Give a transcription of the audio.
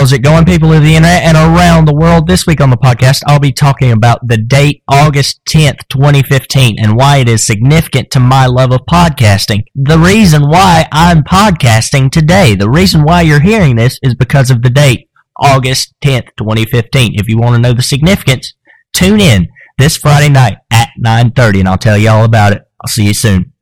How's it going, people of the internet and around the world? This week on the podcast, I'll be talking about the date August 10th, 2015, and why it is significant to my love of podcasting. The reason why I'm podcasting today, the reason why you're hearing this is because of the date August 10th, 2015. If you want to know the significance, tune in this Friday night at 9:30 and I'll tell you all about it. I'll see you soon.